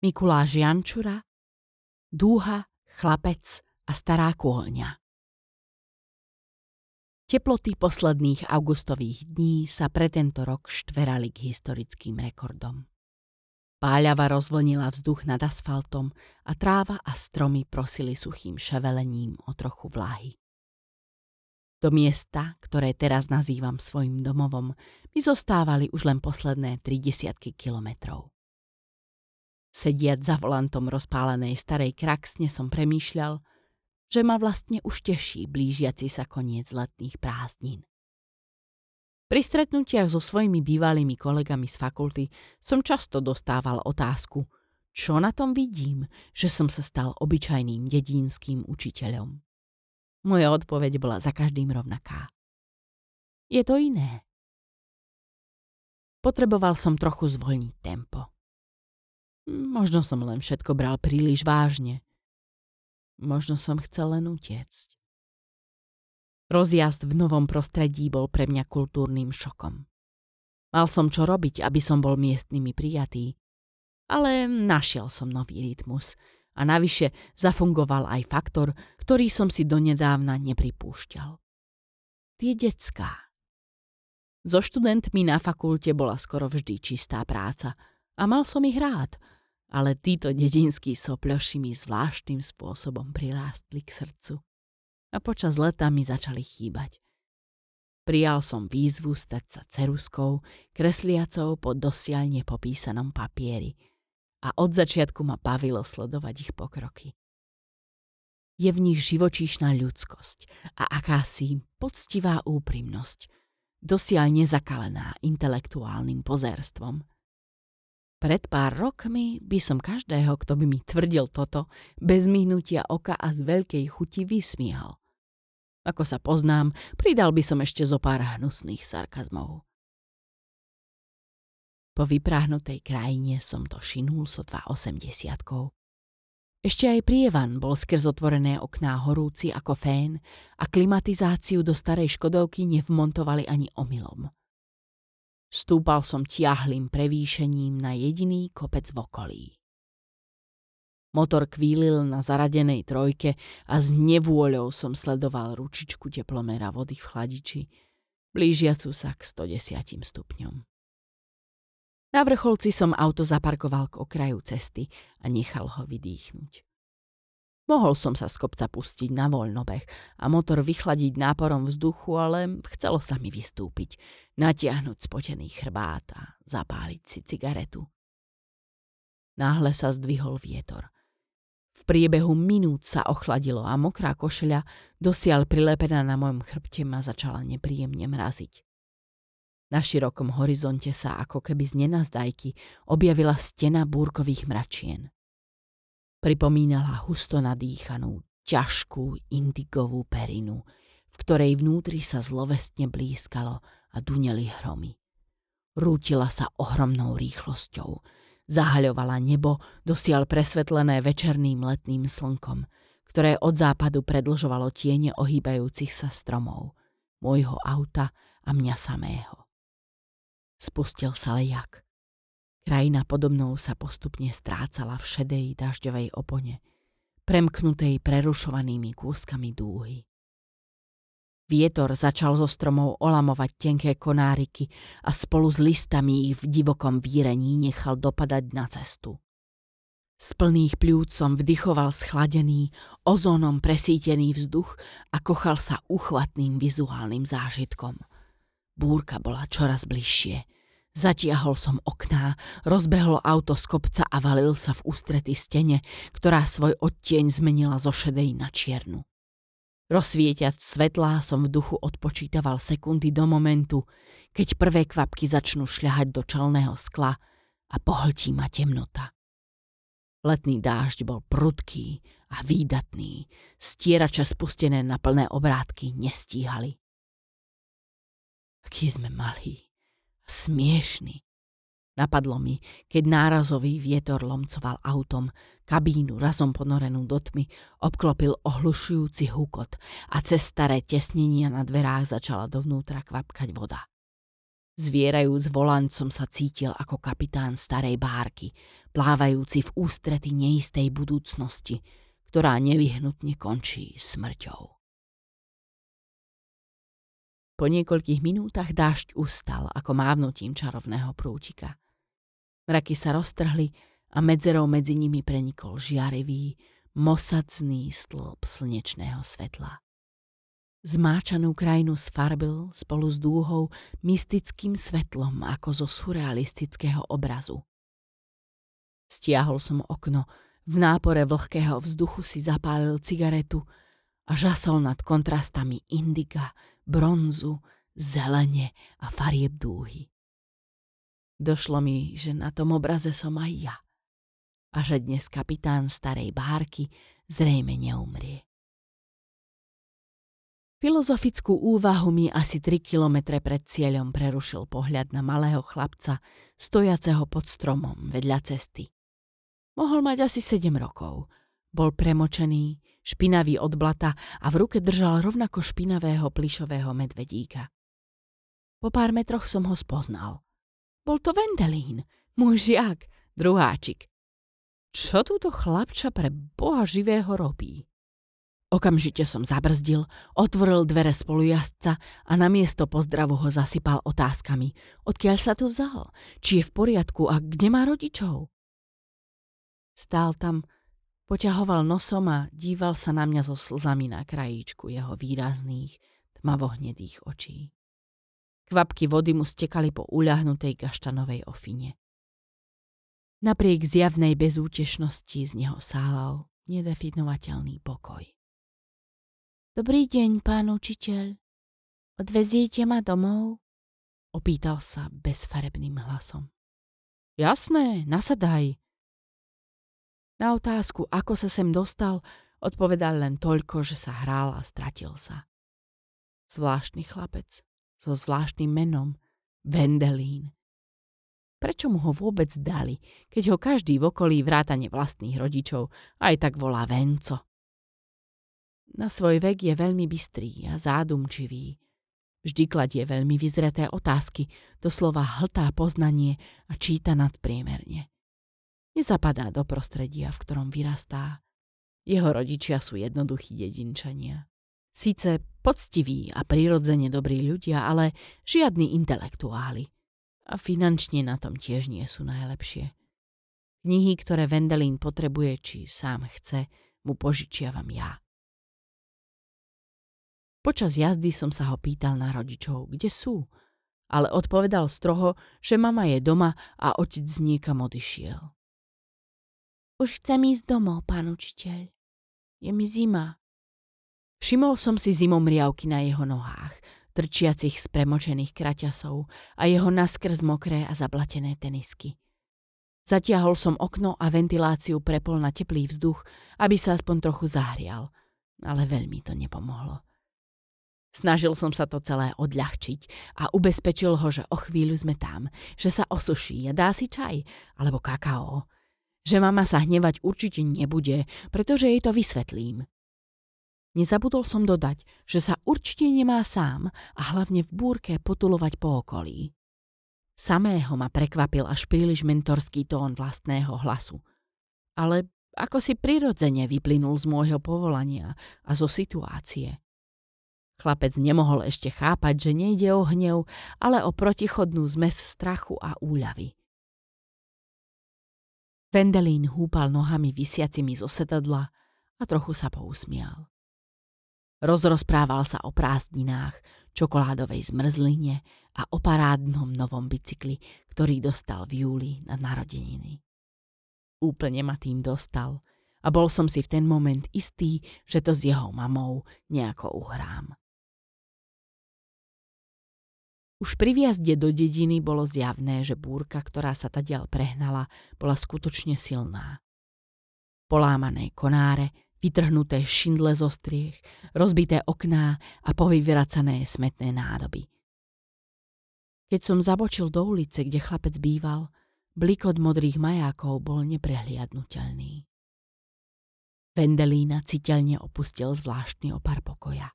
Mikuláš Jančura, Dúha, Chlapec a Stará kôňa. Teploty posledných augustových dní sa pre tento rok štverali k historickým rekordom. Páľava rozvlnila vzduch nad asfaltom a tráva a stromy prosili suchým ševelením o trochu vlahy. Do miesta, ktoré teraz nazývam svojim domovom, mi zostávali už len posledné tri desiatky kilometrov. Sediať za volantom rozpálenej starej kraksne som premýšľal, že ma vlastne už teší blížiaci sa koniec letných prázdnin. Pri stretnutiach so svojimi bývalými kolegami z fakulty som často dostával otázku, čo na tom vidím, že som sa stal obyčajným dedínským učiteľom. Moja odpoveď bola za každým rovnaká. Je to iné. Potreboval som trochu zvolniť tempo. Možno som len všetko bral príliš vážne. Možno som chcel len utiecť. Rozjazd v novom prostredí bol pre mňa kultúrnym šokom. Mal som čo robiť, aby som bol miestnymi prijatý, ale našiel som nový rytmus a navyše zafungoval aj faktor, ktorý som si donedávna nepripúšťal. Tie detská. So študentmi na fakulte bola skoro vždy čistá práca a mal som ich rád – ale títo dedinskí sopľoši mi zvláštnym spôsobom prirástli k srdcu. A počas leta mi začali chýbať. Prijal som výzvu stať sa ceruskou, kresliacou po dosiaľ nepopísanom papieri a od začiatku ma bavilo sledovať ich pokroky. Je v nich živočíšna ľudskosť a akási poctivá úprimnosť, dosiaľ nezakalená intelektuálnym pozerstvom – pred pár rokmi by som každého, kto by mi tvrdil toto, bez myhnutia oka a z veľkej chuti vysmial. Ako sa poznám, pridal by som ešte zo pár hnusných sarkazmov. Po vypráhnutej krajine som to šinul so 280 Ešte aj prievan bol skrz otvorené okná horúci ako fén a klimatizáciu do starej škodovky nevmontovali ani omylom. Stúpal som tiahlým prevýšením na jediný kopec v okolí. Motor kvílil na zaradenej trojke a s nevôľou som sledoval ručičku teplomera vody v chladiči, blížiacu sa k 110 stupňom. Na vrcholci som auto zaparkoval k okraju cesty a nechal ho vydýchnuť. Mohol som sa z kopca pustiť na voľnobeh a motor vychladiť náporom vzduchu, ale chcelo sa mi vystúpiť, natiahnuť spotený chrbát a zapáliť si cigaretu. Náhle sa zdvihol vietor. V priebehu minút sa ochladilo a mokrá košeľa, dosiaľ prilepená na mojom chrbte, ma začala nepríjemne mraziť. Na širokom horizonte sa ako keby z nenazdajky objavila stena búrkových mračien. Pripomínala husto nadýchanú, ťažkú indigovú perinu, v ktorej vnútri sa zlovestne blískalo a duneli hromy. Rútila sa ohromnou rýchlosťou, zahaľovala nebo dosiaľ presvetlené večerným letným slnkom, ktoré od západu predlžovalo tiene ohýbajúcich sa stromov, môjho auta a mňa samého. Spustil sa lejak. Krajina podobnou sa postupne strácala v šedej dažďovej opone, premknutej prerušovanými kúskami dúhy. Vietor začal zo stromov olamovať tenké konáriky a spolu s listami ich v divokom výrení nechal dopadať na cestu. Z plných pľúc som vdychoval schladený, ozónom presítený vzduch a kochal sa uchvatným vizuálnym zážitkom. Búrka bola čoraz bližšie – Zatiahol som okná, rozbehlo auto z kopca a valil sa v ústrety stene, ktorá svoj odtieň zmenila zo šedej na čiernu. Rozsvietiac svetlá som v duchu odpočítaval sekundy do momentu, keď prvé kvapky začnú šľahať do čelného skla a pohltí ma temnota. Letný dážď bol prudký a výdatný, stierače spustené na plné obrátky nestíhali. Aký sme malí, smiešný. Napadlo mi, keď nárazový vietor lomcoval autom, kabínu razom ponorenú do tmy, obklopil ohlušujúci hukot a cez staré tesnenia na dverách začala dovnútra kvapkať voda. Zvierajúc volant sa cítil ako kapitán starej bárky, plávajúci v ústrety neistej budúcnosti, ktorá nevyhnutne končí smrťou. Po niekoľkých minútach dážď ustal ako mávnutím čarovného prútika. Mraky sa roztrhli a medzerou medzi nimi prenikol žiarivý, mosacný stĺp slnečného svetla. Zmáčanú krajinu sfarbil spolu s dúhou mystickým svetlom ako zo surrealistického obrazu. Stiahol som okno, v nápore vlhkého vzduchu si zapálil cigaretu a žasol nad kontrastami indiga, bronzu, zelene a farieb dúhy. Došlo mi, že na tom obraze som aj ja a že dnes kapitán starej bárky zrejme neumrie. Filozofickú úvahu mi asi 3 kilometre pred cieľom prerušil pohľad na malého chlapca, stojaceho pod stromom vedľa cesty. Mohol mať asi 7 rokov. Bol premočený, špinavý od blata a v ruke držal rovnako špinavého plišového medvedíka. Po pár metroch som ho spoznal. Bol to Vendelín, môj žiak, druháčik. Čo túto chlapča pre boha živého robí? Okamžite som zabrzdil, otvoril dvere spolujazdca a na miesto pozdravu ho zasypal otázkami. Odkiaľ sa tu vzal? Či je v poriadku a kde má rodičov? Stál tam, poťahoval nosom a díval sa na mňa so slzami na krajíčku jeho výrazných, tmavohnedých očí. Kvapky vody mu stekali po uľahnutej gaštanovej ofine. Napriek zjavnej bezútešnosti z neho sálal nedefinovateľný pokoj. Dobrý deň, pán učiteľ. Odveziete ma domov? Opýtal sa bezfarebným hlasom. Jasné, nasadaj. Na otázku, ako sa sem dostal, odpovedal len toľko, že sa hral a stratil sa. Zvláštny chlapec, so zvláštnym menom, Vendelín. Prečo mu ho vôbec dali, keď ho každý v okolí vrátane vlastných rodičov aj tak volá Venco? Na svoj vek je veľmi bystrý a zádumčivý. Vždy kladie veľmi vyzreté otázky, doslova hltá poznanie a číta nadpriemerne. Nezapadá do prostredia, v ktorom vyrastá. Jeho rodičia sú jednoduchí dedinčania. Síce poctiví a prirodzene dobrí ľudia, ale žiadni intelektuáli. A finančne na tom tiež nie sú najlepšie. Knihy, ktoré Vendelín potrebuje, či sám chce, mu požičiavam ja. Počas jazdy som sa ho pýtal na rodičov, kde sú, ale odpovedal stroho, že mama je doma a otec niekam odišiel. Už chcem ísť domov, pán učiteľ. Je mi zima. Všimol som si zimom riavky na jeho nohách, trčiacich z premočených kraťasov a jeho naskrz mokré a zablatené tenisky. Zatiahol som okno a ventiláciu prepol na teplý vzduch, aby sa aspoň trochu zahrial, ale veľmi to nepomohlo. Snažil som sa to celé odľahčiť a ubezpečil ho, že o chvíľu sme tam, že sa osuší a dá si čaj alebo kakao. Že mama sa hnevať určite nebude, pretože jej to vysvetlím. Nezabudol som dodať, že sa určite nemá sám a hlavne v búrke potulovať po okolí. Samého ma prekvapil až príliš mentorský tón vlastného hlasu. Ale ako si prirodzene vyplynul z môjho povolania a zo situácie. Chlapec nemohol ešte chápať, že nejde o hnev, ale o protichodnú zmes strachu a úľavy. Vendelín húpal nohami vysiacimi zo setadla a trochu sa pousmial. Rozrozprával sa o prázdninách, čokoládovej zmrzline a o parádnom novom bicykli, ktorý dostal v júli na narodeniny. Úplne ma tým dostal a bol som si v ten moment istý, že to s jeho mamou nejako uhrám. Už pri viazde do dediny bolo zjavné, že búrka, ktorá sa tadiaľ prehnala, bola skutočne silná. Polámané konáre, vytrhnuté šindle zo striech, rozbité okná a povyvracané smetné nádoby. Keď som zabočil do ulice, kde chlapec býval, blikot modrých majákov bol neprehliadnutelný. Vendelína citeľne opustil zvláštny opar pokoja.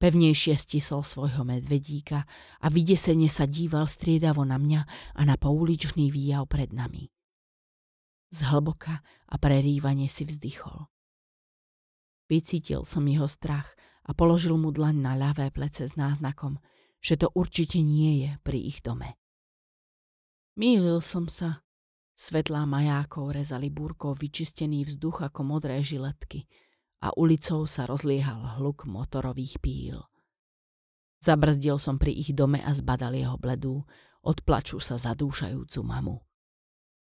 Pevnejšie stisol svojho medvedíka a vydesene sa díval striedavo na mňa a na pouličný výjav pred nami. Zhlboka a prerývanie si vzdychol. Vycítil som jeho strach a položil mu dlaň na ľavé plece s náznakom, že to určite nie je pri ich dome. Mýlil som sa. Svetlá majákov rezali búrkou vyčistený vzduch ako modré žiletky – a ulicou sa rozliehal hluk motorových píl. Zabrzdil som pri ich dome a zbadal jeho bledú, od plaču sa zadúšajúcu mamu.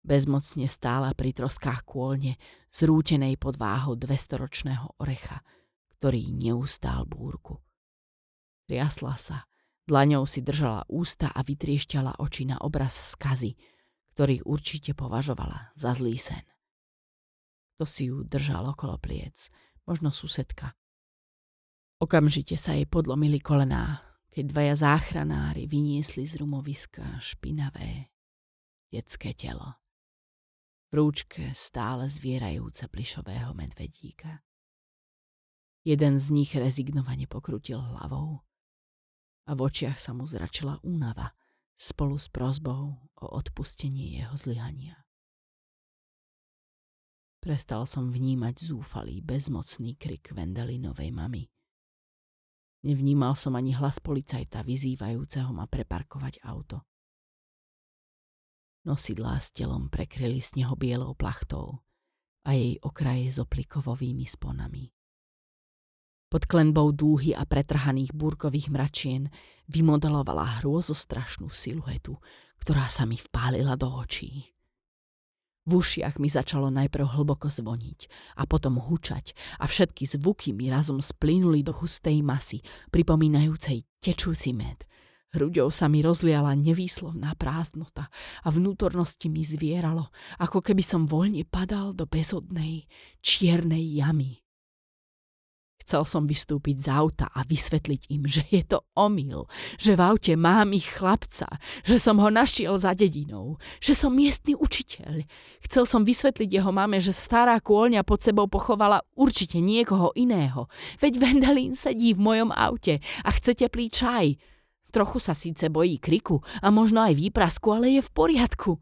Bezmocne stála pri troskách kôlne, zrútenej pod váhou dvestoročného orecha, ktorý neustál búrku. Triasla sa, dlaňou si držala ústa a vytriešťala oči na obraz skazy, ktorý určite považovala za zlý sen. To si ju držal okolo pliec, možno susedka. Okamžite sa jej podlomili kolená, keď dvaja záchranári vyniesli z rumoviska špinavé detské telo. V rúčke stále zvierajúce plišového medvedíka. Jeden z nich rezignovane pokrutil hlavou a v očiach sa mu zračila únava spolu s prozbou o odpustenie jeho zlyhania. Prestal som vnímať zúfalý, bezmocný krik Vendelinovej mamy. Nevnímal som ani hlas policajta vyzývajúceho ma preparkovať auto. Nosidlá s telom prekryli snehobielou plachtou a jej okraje s oplikovovými sponami. Pod klenbou dúhy a pretrhaných búrkových mračien vymodelovala hrôzostrašnú siluetu, ktorá sa mi vpálila do očí. V ušiach mi začalo najprv hlboko zvoniť a potom hučať a všetky zvuky mi razom splínuli do hustej masy, pripomínajúcej tečúci med. Hruďou sa mi rozliala nevýslovná prázdnota a vnútornosti mi zvieralo, ako keby som voľne padal do bezodnej, čiernej jamy. Chcel som vystúpiť z auta a vysvetliť im, že je to omyl, že v aute mám ich chlapca, že som ho našiel za dedinou, že som miestny učiteľ. Chcel som vysvetliť jeho mame, že stará kôľňa pod sebou pochovala určite niekoho iného. Veď Vendalín sedí v mojom aute a chce teplý čaj. Trochu sa síce bojí kriku a možno aj výprasku, ale je v poriadku.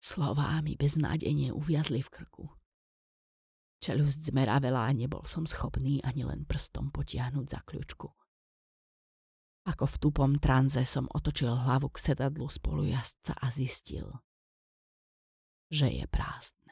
Slová mi beznádejne uviazli v krku. Čelusť zmeravela a nebol som schopný ani len prstom potiahnuť za kľúčku. Ako v tupom tranze som otočil hlavu k sedadlu spolujazca a zistil, že je prázdne.